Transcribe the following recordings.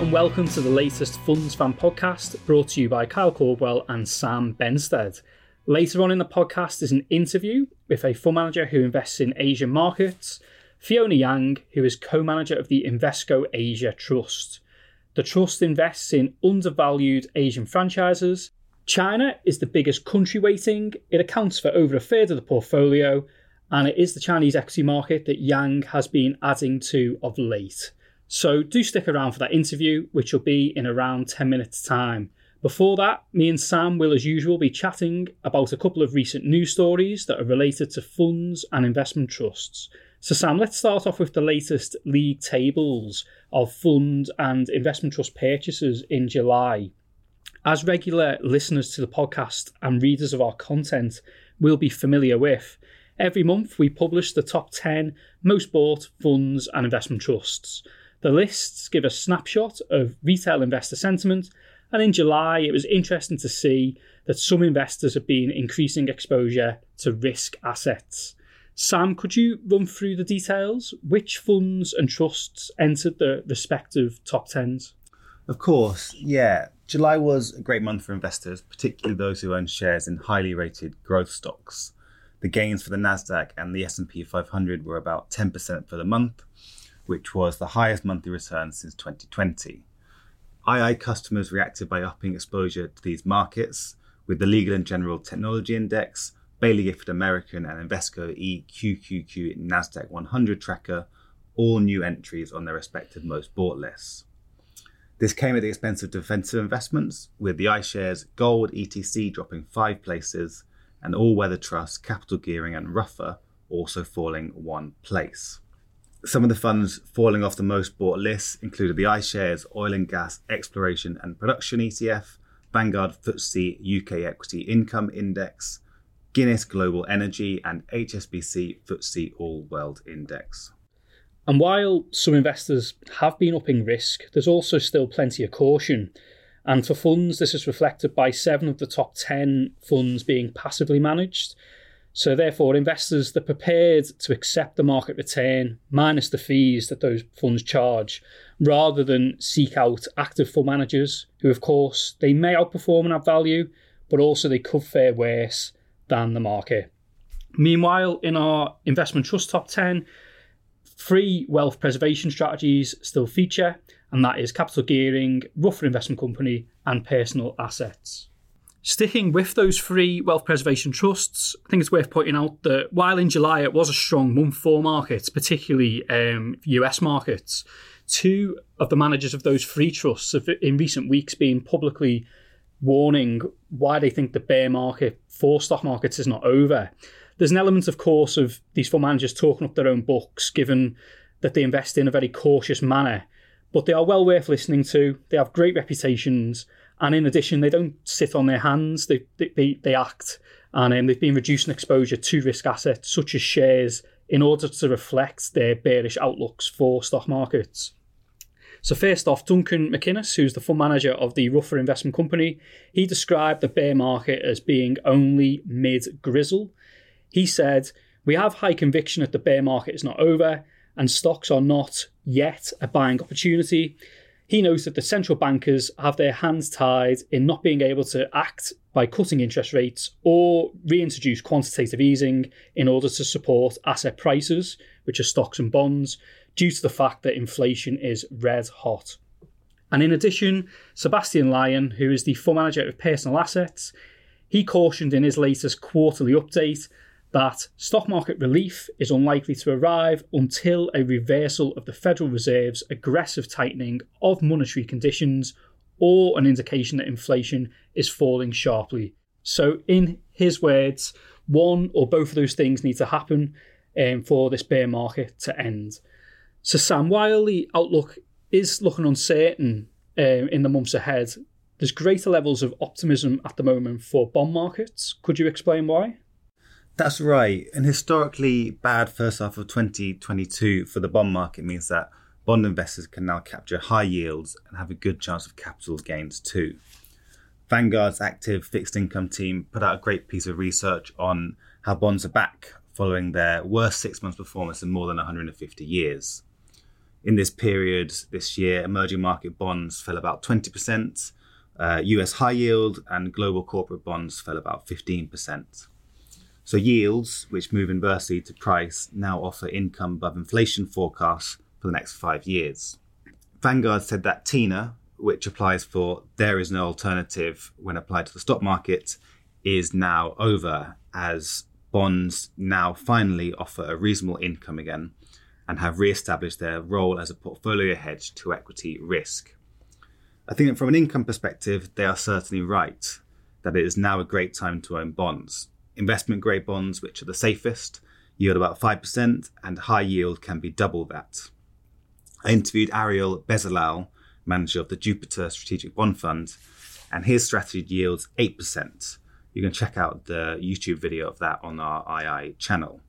and welcome to the latest Funds Fan podcast brought to you by Kyle Caldwell and Sam Benstead. Later on in the podcast is an interview with a fund manager who invests in Asian markets, Fiona Yang, who is co manager of the Invesco Asia Trust. The trust invests in undervalued Asian franchises. China is the biggest country weighting, it accounts for over a third of the portfolio, and it is the Chinese equity market that Yang has been adding to of late. So do stick around for that interview, which will be in around 10 minutes' time. Before that, me and Sam will, as usual, be chatting about a couple of recent news stories that are related to funds and investment trusts. So, Sam, let's start off with the latest league tables of fund and investment trust purchases in July. As regular listeners to the podcast and readers of our content will be familiar with, every month we publish the top 10 most bought funds and investment trusts. The lists give a snapshot of retail investor sentiment, and in July it was interesting to see that some investors have been increasing exposure to risk assets. Sam, could you run through the details? Which funds and trusts entered the respective top tens? Of course, yeah. July was a great month for investors, particularly those who own shares in highly rated growth stocks. The gains for the Nasdaq and the S&P 500 were about 10% for the month, which was the highest monthly return since 2020. II customers reacted by upping exposure to these markets, with the Legal and General Technology Index, Baillie Gifford American, and Invesco EQQQ Nasdaq 100 tracker all new entries on their respective most bought lists. This came at the expense of defensive investments, with the iShares Gold ETC dropping five places, and All Weather Trust, Capital Gearing, and Ruffer also falling one place. Some of the funds falling off the most bought lists included the iShares Oil and Gas Exploration and Production ETF, Vanguard FTSE UK Equity Income Index, Guinness Global Energy, and HSBC FTSE All World Index. And while some investors have been upping risk, there's also still plenty of caution. And for funds, this is reflected by seven of the top 10 funds being passively managed, so, therefore, investors are prepared to accept the market return minus the fees that those funds charge, rather than seek out active fund managers who, of course, they may outperform and add value, but also they could fare worse than the market. Meanwhile, in our investment trust top 10, three wealth preservation strategies still feature, and that is capital gearing, Ruffer Investment Company, and personal assets. Sticking with those three wealth preservation trusts, I think it's worth pointing out that while in July it was a strong month for markets, particularly um, US markets, two of the managers of those three trusts have in recent weeks been publicly warning why they think the bear market for stock markets is not over. There's an element, of course, of these fund managers talking up their own books, given that they invest in a very cautious manner. But they are well worth listening to. They have great reputations, and in addition, they don't sit on their hands, they, they, they act. And um, they've been reducing exposure to risk assets such as shares in order to reflect their bearish outlooks for stock markets. So, first off, Duncan MacInnes, who's the fund manager of the Ruffer Investment Company, he described the bear market as being only mid grizzle. He said, We have high conviction that the bear market is not over and stocks are not yet a buying opportunity. He knows that the central bankers have their hands tied in not being able to act by cutting interest rates or reintroduce quantitative easing in order to support asset prices, which are stocks and bonds, due to the fact that inflation is red hot. And in addition, Sebastian Lyon, who is the fund manager of personal assets, he cautioned in his latest quarterly update that stock market relief is unlikely to arrive until a reversal of the Federal Reserve's aggressive tightening of monetary conditions or an indication that inflation is falling sharply. So, in his words, one or both of those things need to happen um, for this bear market to end. So, Sam, while the outlook is looking uncertain um, in the months ahead, there's greater levels of optimism at the moment for bond markets. Could you explain why? That's right. An historically bad first half of 2022 for the bond market means that bond investors can now capture high yields and have a good chance of capital gains too. Vanguard's active fixed income team put out a great piece of research on how bonds are back following their worst six months performance in more than 150 years. In this period, this year, emerging market bonds fell about 20%, uh, US high yield and global corporate bonds fell about 15%. So yields, which move inversely to price, now offer income above inflation forecasts for the next five years. Vanguard said that TINA, which applies for there is no alternative when applied to the stock market, is now over as bonds now finally offer a reasonable income again and have re-established their role as a portfolio hedge to equity risk. I think that from an income perspective, they are certainly right that it is now a great time to own bonds. Investment grade bonds, which are the safest, yield about 5%, and high yield can be double that. I interviewed Ariel Bezalel, manager of the Jupiter Strategic Bond Fund, and his strategy yields 8%. You can check out the YouTube video of that on our II channel.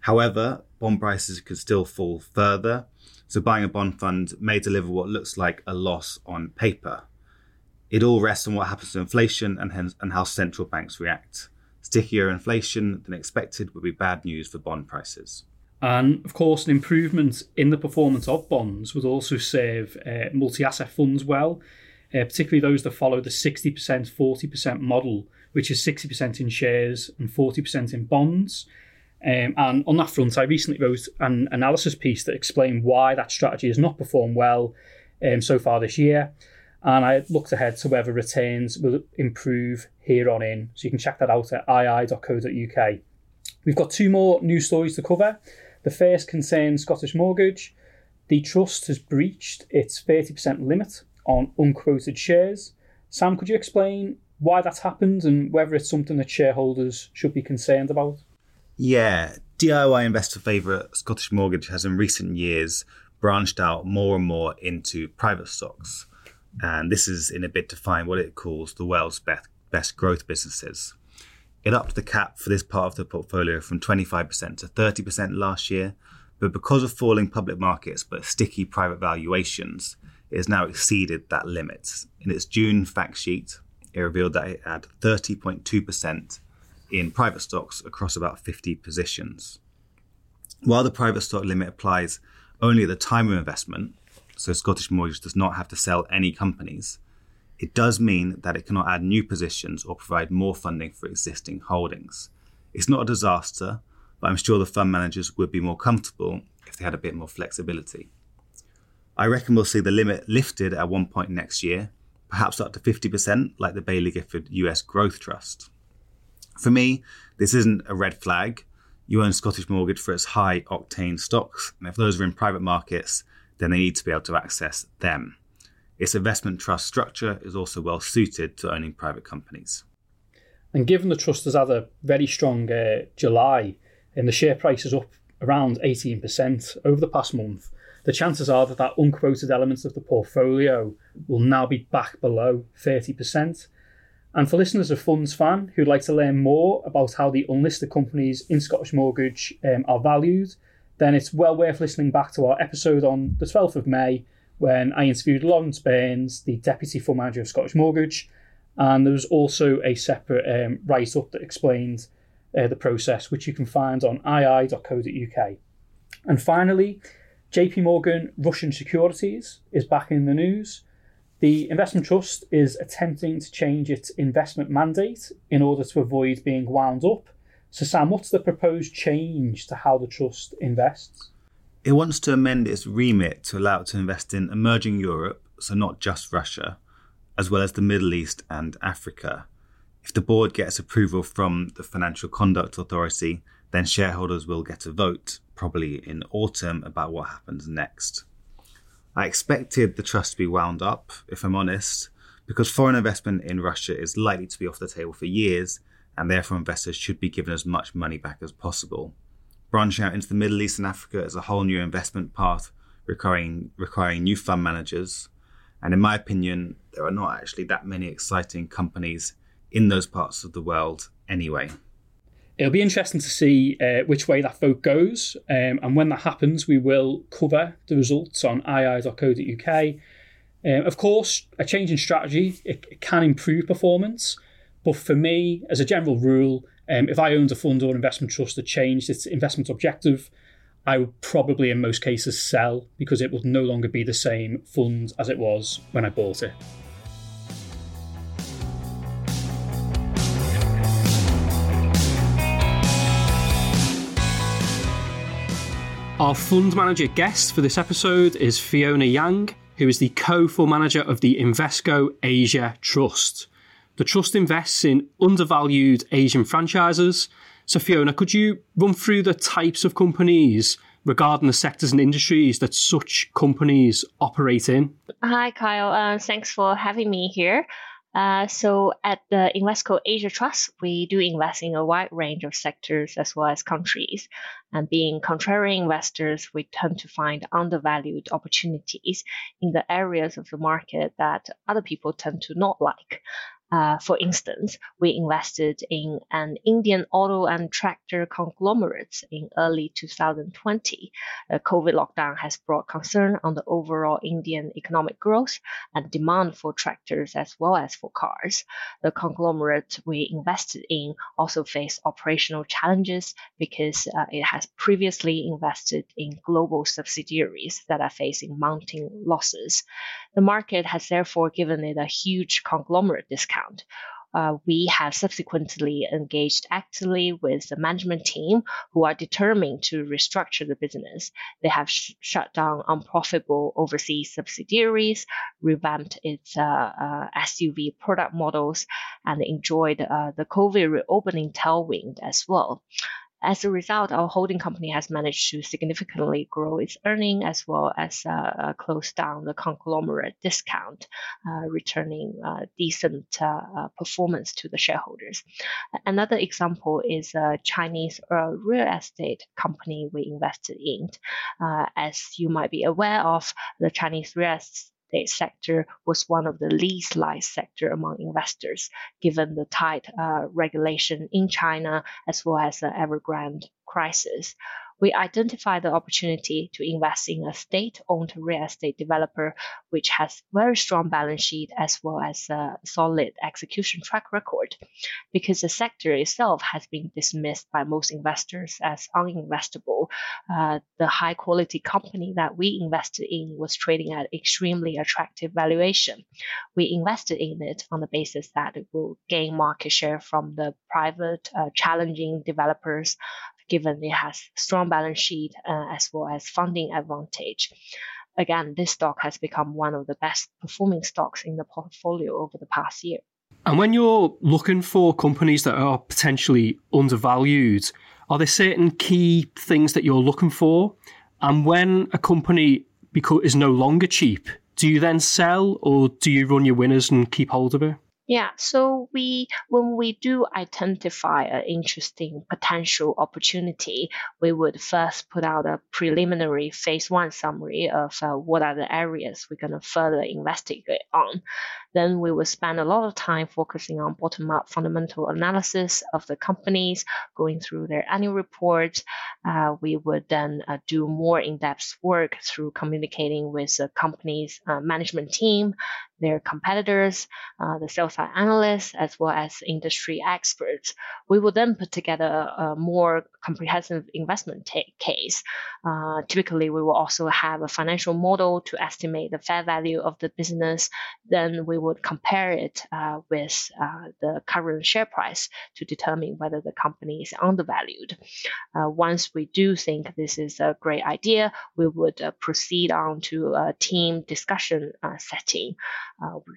However, bond prices could still fall further, so buying a bond fund may deliver what looks like a loss on paper. It all rests on what happens to inflation and, hence, and how central banks react. Stickier inflation than expected would be bad news for bond prices. And of course, an improvement in the performance of bonds would also serve uh, multi asset funds well, uh, particularly those that follow the 60% 40% model, which is 60% in shares and 40% in bonds. Um, and on that front, I recently wrote an analysis piece that explained why that strategy has not performed well um, so far this year. And I looked ahead to whether returns will improve here on in. So you can check that out at ii.co.uk. We've got two more news stories to cover. The first concerns Scottish Mortgage. The trust has breached its 30% limit on unquoted shares. Sam, could you explain why that's happened and whether it's something that shareholders should be concerned about? Yeah, DIY investor favourite Scottish Mortgage has in recent years branched out more and more into private stocks. And this is in a bid to find what it calls the world's best, best growth businesses. It upped the cap for this part of the portfolio from 25% to 30% last year, but because of falling public markets but sticky private valuations, it has now exceeded that limit. In its June fact sheet, it revealed that it had 30.2% in private stocks across about 50 positions. While the private stock limit applies only at the time of investment, so Scottish Mortgage does not have to sell any companies, it does mean that it cannot add new positions or provide more funding for existing holdings. It's not a disaster, but I'm sure the fund managers would be more comfortable if they had a bit more flexibility. I reckon we'll see the limit lifted at one point next year, perhaps up to 50%, like the Baillie Gifford US Growth Trust. For me, this isn't a red flag. You own Scottish Mortgage for its high octane stocks, and if those are in private markets, then they need to be able to access them. Its investment trust structure is also well suited to owning private companies. And given the trust has had a very strong uh, July, and the share price is up around 18% over the past month, the chances are that that unquoted element of the portfolio will now be back below 30%. And for listeners of Funds Fan who'd like to learn more about how the unlisted companies in Scottish Mortgage um, are valued, then it's well worth listening back to our episode on the 12th of May when I interviewed Lawrence Burns, the Deputy Fund Manager of Scottish Mortgage. And there was also a separate um, write up that explained uh, the process, which you can find on ii.co.uk. And finally, JP Morgan Russian Securities is back in the news. The investment trust is attempting to change its investment mandate in order to avoid being wound up. So, Sam, what's the proposed change to how the trust invests? It wants to amend its remit to allow it to invest in emerging Europe, so not just Russia, as well as the Middle East and Africa. If the board gets approval from the Financial Conduct Authority, then shareholders will get a vote, probably in autumn, about what happens next. I expected the trust to be wound up, if I'm honest, because foreign investment in Russia is likely to be off the table for years, and therefore investors should be given as much money back as possible. Branching out into the Middle East and Africa is a whole new investment path, requiring, requiring new fund managers. And in my opinion, there are not actually that many exciting companies in those parts of the world anyway it'll be interesting to see uh, which way that vote goes. Um, and when that happens, we will cover the results on ii.co.uk. Um, of course, a change in strategy it, it, can improve performance, but for me, as a general rule, um, if I owned a fund or investment trust that changed its investment objective, I would probably, in most cases, sell because it would no longer be the same fund as it was when I bought it. Our fund manager guest for this episode is Fiona Yang, who is the co fund manager of the Invesco Asia Trust. The trust invests in undervalued Asian franchises. So, Fiona, could you run through the types of companies regarding the sectors and industries that such companies operate in? Hi, Kyle. Uh, thanks for having me here. Uh, so at the Invesco Asia Trust, we do invest in a wide range of sectors as well as countries. And being contrary investors, we tend to find undervalued opportunities in the areas of the market that other people tend to not like. Uh, for instance, we invested in an Indian auto and tractor conglomerate in early 2020. The COVID lockdown has brought concern on the overall Indian economic growth and demand for tractors as well as for cars. The conglomerate we invested in also faced operational challenges because uh, it has previously invested in global subsidiaries that are facing mounting losses. The market has therefore given it a huge conglomerate discount account. Uh, we have subsequently engaged actively with the management team who are determined to restructure the business. They have sh- shut down unprofitable overseas subsidiaries, revamped its uh, uh, SUV product models, and enjoyed uh, the COVID reopening tailwind as well. As a result, our holding company has managed to significantly grow its earning as well as uh, uh close down the conglomerate discount, uh, returning uh, decent uh, uh, performance to the shareholders. Another example is a Chinese real estate company we invested in. as you might be aware of, the Chinese real estate estate sector was one of the least liked sector among investors, given the tight uh, regulation in China as well as the Evergrande crisis we identified the opportunity to invest in a state-owned real estate developer which has very strong balance sheet as well as a solid execution track record. Because the sector itself has been dismissed by most investors as uninvestable, uh, the high quality company that we invested in was trading at extremely attractive valuation. We invested in it on the basis that it will gain market share from the private uh, challenging developers given it has strong balance sheet uh, as well as funding advantage. Again, this stock has become one of the best performing stocks in the portfolio over the past year. And when you're looking for companies that are potentially undervalued, are there certain key things that you're looking for? And when a company is no longer cheap, do you then sell or do you run your winners and keep hold of it? Yeah, so we when we do identify an interesting potential opportunity, we would first put out a preliminary phase one summary of uh, what are the areas we're going to further investigate on. Then we will spend a lot of time focusing on bottom up fundamental analysis of the companies, going through their annual reports. Uh, we would then uh, do more in depth work through communicating with the company's uh, management team, their competitors, uh, the sales side analysts, as well as industry experts. We will then put together a more comprehensive investment t- case. Uh, typically, we will also have a financial model to estimate the fair value of the business. Then we would compare it uh, with uh, the current share price to determine whether the company is undervalued. Uh, once we do think this is a great idea, we would uh, proceed on to a team discussion setting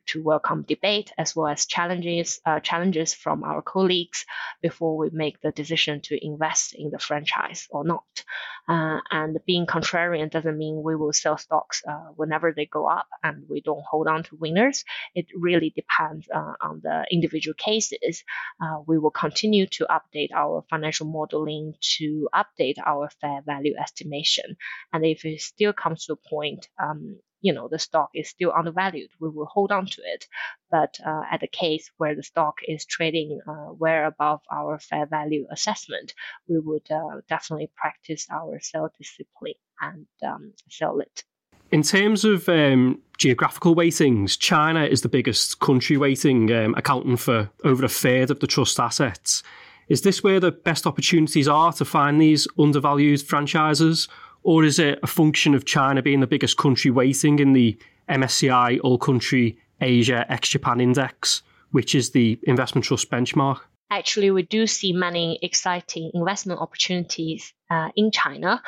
to welcome debate as well as challenges challenges from our colleagues before we make the decision to invest in the franchise or not. Uh, and being contrarian doesn't mean we will sell stocks uh, whenever they go up and we don't hold on to winners. It really depends uh, on the individual cases. Uh, we will continue to update our financial modeling to update our fair value estimation. And if it still comes to a point um, you know the stock is still undervalued, we will hold on to it. But uh, at the case where the stock is trading uh, well above our fair value assessment, we would uh, definitely practice our sell discipline and um, sell it. In terms of um, geographical weightings, China is the biggest country weighting, um, accounting for over a third of the trust assets. Is this where the best opportunities are to find these undervalued franchises? Or is it a function of China being the biggest country weighting in the MSCI All Country Asia ex Japan Index, which is the investment trust benchmark? Actually, we do see many exciting investment opportunities uh, in China.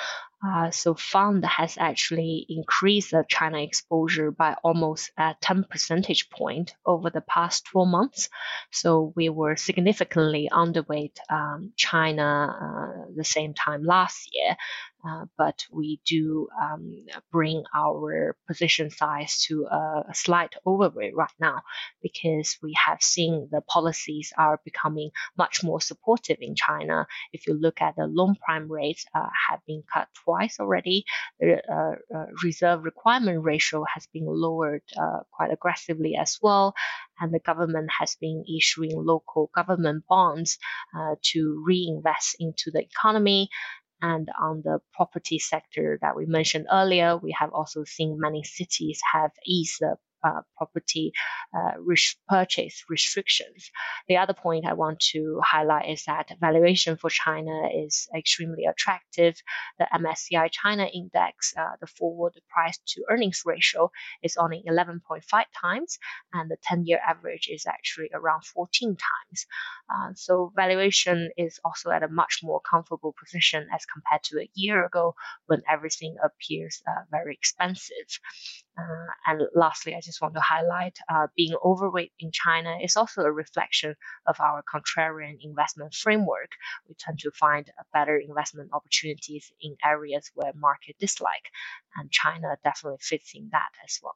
Uh, so fund has actually increased the China exposure by almost a 10 percentage point over the past 12 months. So we were significantly underweight um, China uh, the same time last year. Uh, but we do um, bring our position size to a, slight overweight right now because we have seen the policies are becoming much more supportive in China. If you look at the loan prime rates uh, have been cut twice already. The uh, uh reserve requirement ratio has been lowered uh, quite aggressively as well, and the government has been issuing local government bonds to reinvest into the economy and on the property sector that we mentioned earlier, we have also seen many cities have eased the uh, property uh, purchase restrictions. The other point I want to highlight is that valuation for China is extremely attractive. The MSCI China Index, uh, the forward price to earnings ratio is only 11.5 times, and the 10-year average is actually around 14 times. Uh, so valuation is also at a much more comfortable position as compared to a year ago when everything appears uh, very expensive. Uh, and lastly, I just want to highlight uh, being overweight in China is also a reflection of our contrarian investment framework. We tend to find better investment opportunities in areas where market dislike, and China definitely fits in that as well.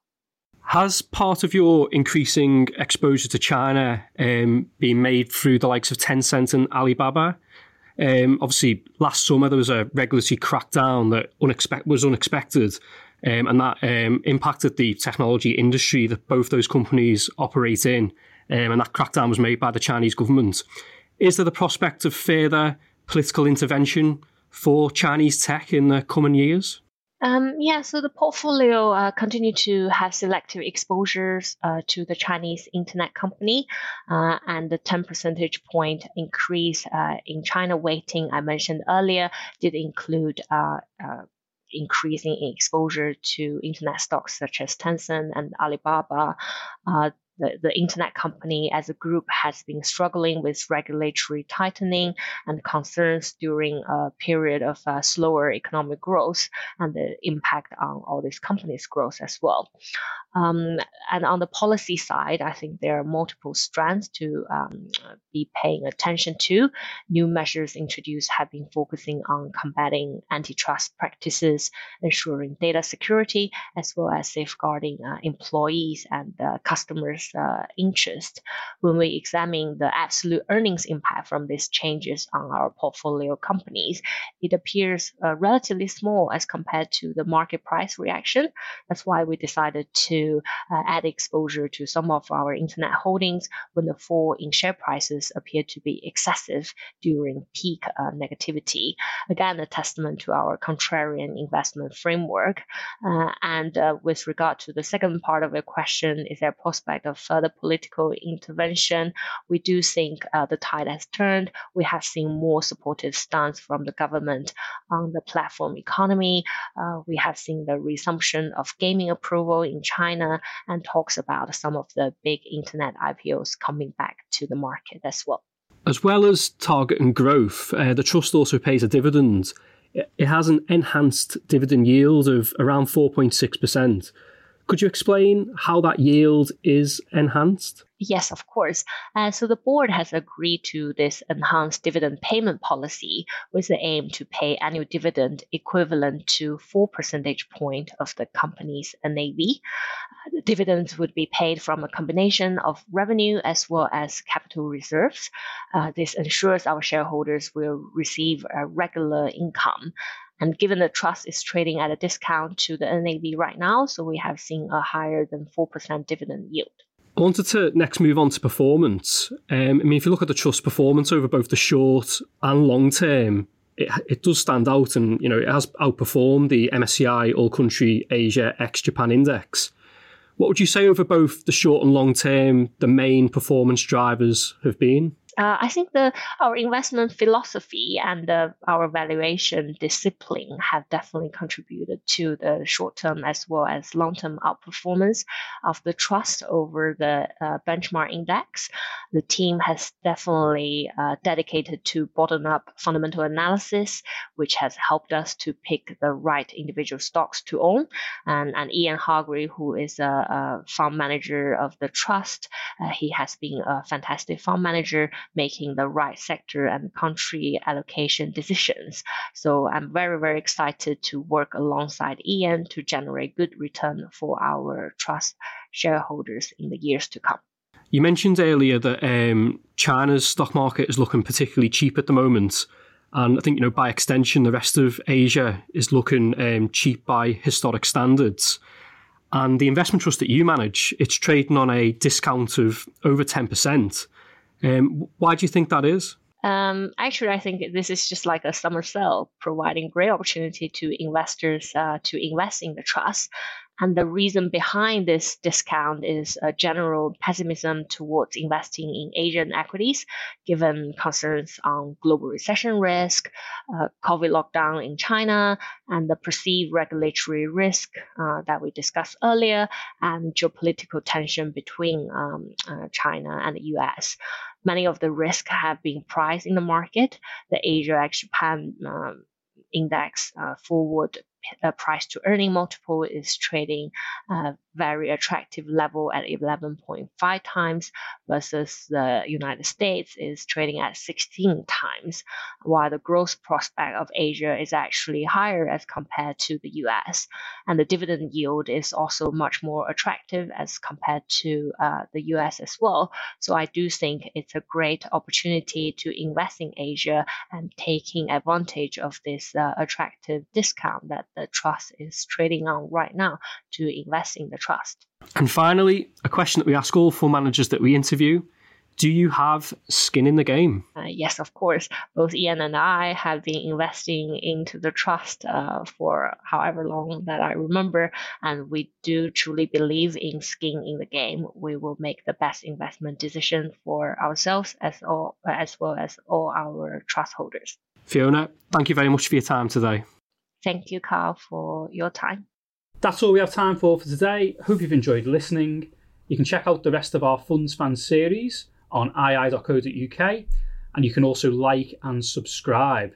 Has part of your increasing exposure to China um, been made through the likes of Tencent and Alibaba? Um, obviously, last summer there was a regulatory crackdown that was unexpected, um, and that um, impacted the technology industry that both those companies operate in. Um, and that crackdown was made by the Chinese government. Is there the prospect of further political intervention for Chinese tech in the coming years? Um, yeah, so the portfolio uh, continue to have selective exposures uh, to the Chinese internet company, uh, and the 10 percentage point increase uh, in China weighting I mentioned earlier did include uh, uh, increasing exposure to internet stocks such as Tencent and Alibaba. The, the internet company as a group has been struggling with regulatory tightening and concerns during a period of uh, slower economic growth and the impact on all these companies' growth as well. Um, and on the policy side, I think there are multiple strands to um, be paying attention to. New measures introduced have been focusing on combating antitrust practices, ensuring data security, as well as safeguarding uh, employees and uh, customers' uh, interest. When we examine the absolute earnings impact from these changes on our portfolio companies, it appears uh, relatively small as compared to the market price reaction. That's why we decided to uh, add exposure to some of our internet holdings when the fall in share prices appeared to be excessive during peak uh, negativity. Again, a testament to our contrarian investment framework. Uh, and uh, with regard to the second part of your question, is there a prospect of further political intervention? We do think uh, the tide has turned. We have seen more supportive stance from the government on the platform economy. Uh, we have seen the resumption of gaming approval in China and talks about some of the big internet IPOs coming back to the market as well. As well as targeting growth, uh, the trust also pays a dividend. It has an enhanced dividend yield of around 4.6%. Could you explain how that yield is enhanced? Yes, of course. Uh, so the board has agreed to this enhanced dividend payment policy with the aim to pay annual dividend equivalent to 4 percentage point of the company's NAV. Uh, the dividends would be paid from a combination of revenue as well as capital reserves. Uh, this ensures our shareholders will receive a regular income. And given the trust is trading at a discount to the NAV right now, so we have seen a higher than 4% dividend yield. I wanted to next move on to performance. Um, I mean, if you look at the trust performance over both the short and long term, it, it does stand out and, you know, it has outperformed the MSCI All Country Asia ex Japan Index. What would you say over both the short and long term, the main performance drivers have been? Uh, I think the our investment philosophy and uh, our valuation discipline have definitely contributed to the short term as well as long term outperformance of the trust over the uh, benchmark index. The team has definitely uh, dedicated to bottom up fundamental analysis, which has helped us to pick the right individual stocks to own. And, and Ian Hargreave, who is a, a fund manager of the trust, uh, he has been a fantastic fund manager making the right sector and country allocation decisions. So I'm very, very excited to work alongside Ian to generate good return for our trust shareholders in the years to come. You mentioned earlier that um, China's stock market is looking particularly cheap at the moment. And I think, you know, by extension, the rest of Asia is looking um, cheap by historic standards. And the investment trust that you manage, it's trading on a discount of over 10%. Um, why do you think that is? Um, actually, I think this is just like a summer sale, providing great opportunity to investors uh, to invest in the trust. And the reason behind this discount is a general pessimism towards investing in Asian equities, given concerns on global recession risk, uh, COVID lockdown in China, and the perceived regulatory risk uh, that we discussed earlier, and geopolitical tension between um, uh, China and the US. Many of the risks have been priced in the market. The Asia ex Japan um, index uh, forward uh, price to earning multiple is trading uh, very attractive level at 11.5 times versus the United States is trading at 16 times, while the growth prospect of Asia is actually higher as compared to the US. And the dividend yield is also much more attractive as compared to uh, the US as well. So I do think it's a great opportunity to invest in Asia and taking advantage of this uh, attractive discount that the trust is trading on right now to invest in the trust. And finally, a question that we ask all fund managers that we interview do you have skin in the game? Uh, yes, of course. Both Ian and I have been investing into the trust uh, for however long that I remember, and we do truly believe in skin in the game. We will make the best investment decision for ourselves as all as well as all our trust holders. Fiona, thank you very much for your time today. Thank you, Carl, for your time. That's all we have time for for today. Hope you've enjoyed listening. You can check out the rest of our Funds Fans series on ii.co.uk and you can also like and subscribe.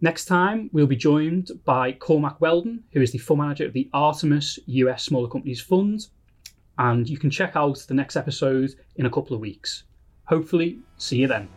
Next time, we'll be joined by Cormac Weldon, who is the fund manager of the Artemis US Smaller Companies Fund, and you can check out the next episode in a couple of weeks. Hopefully, see you then.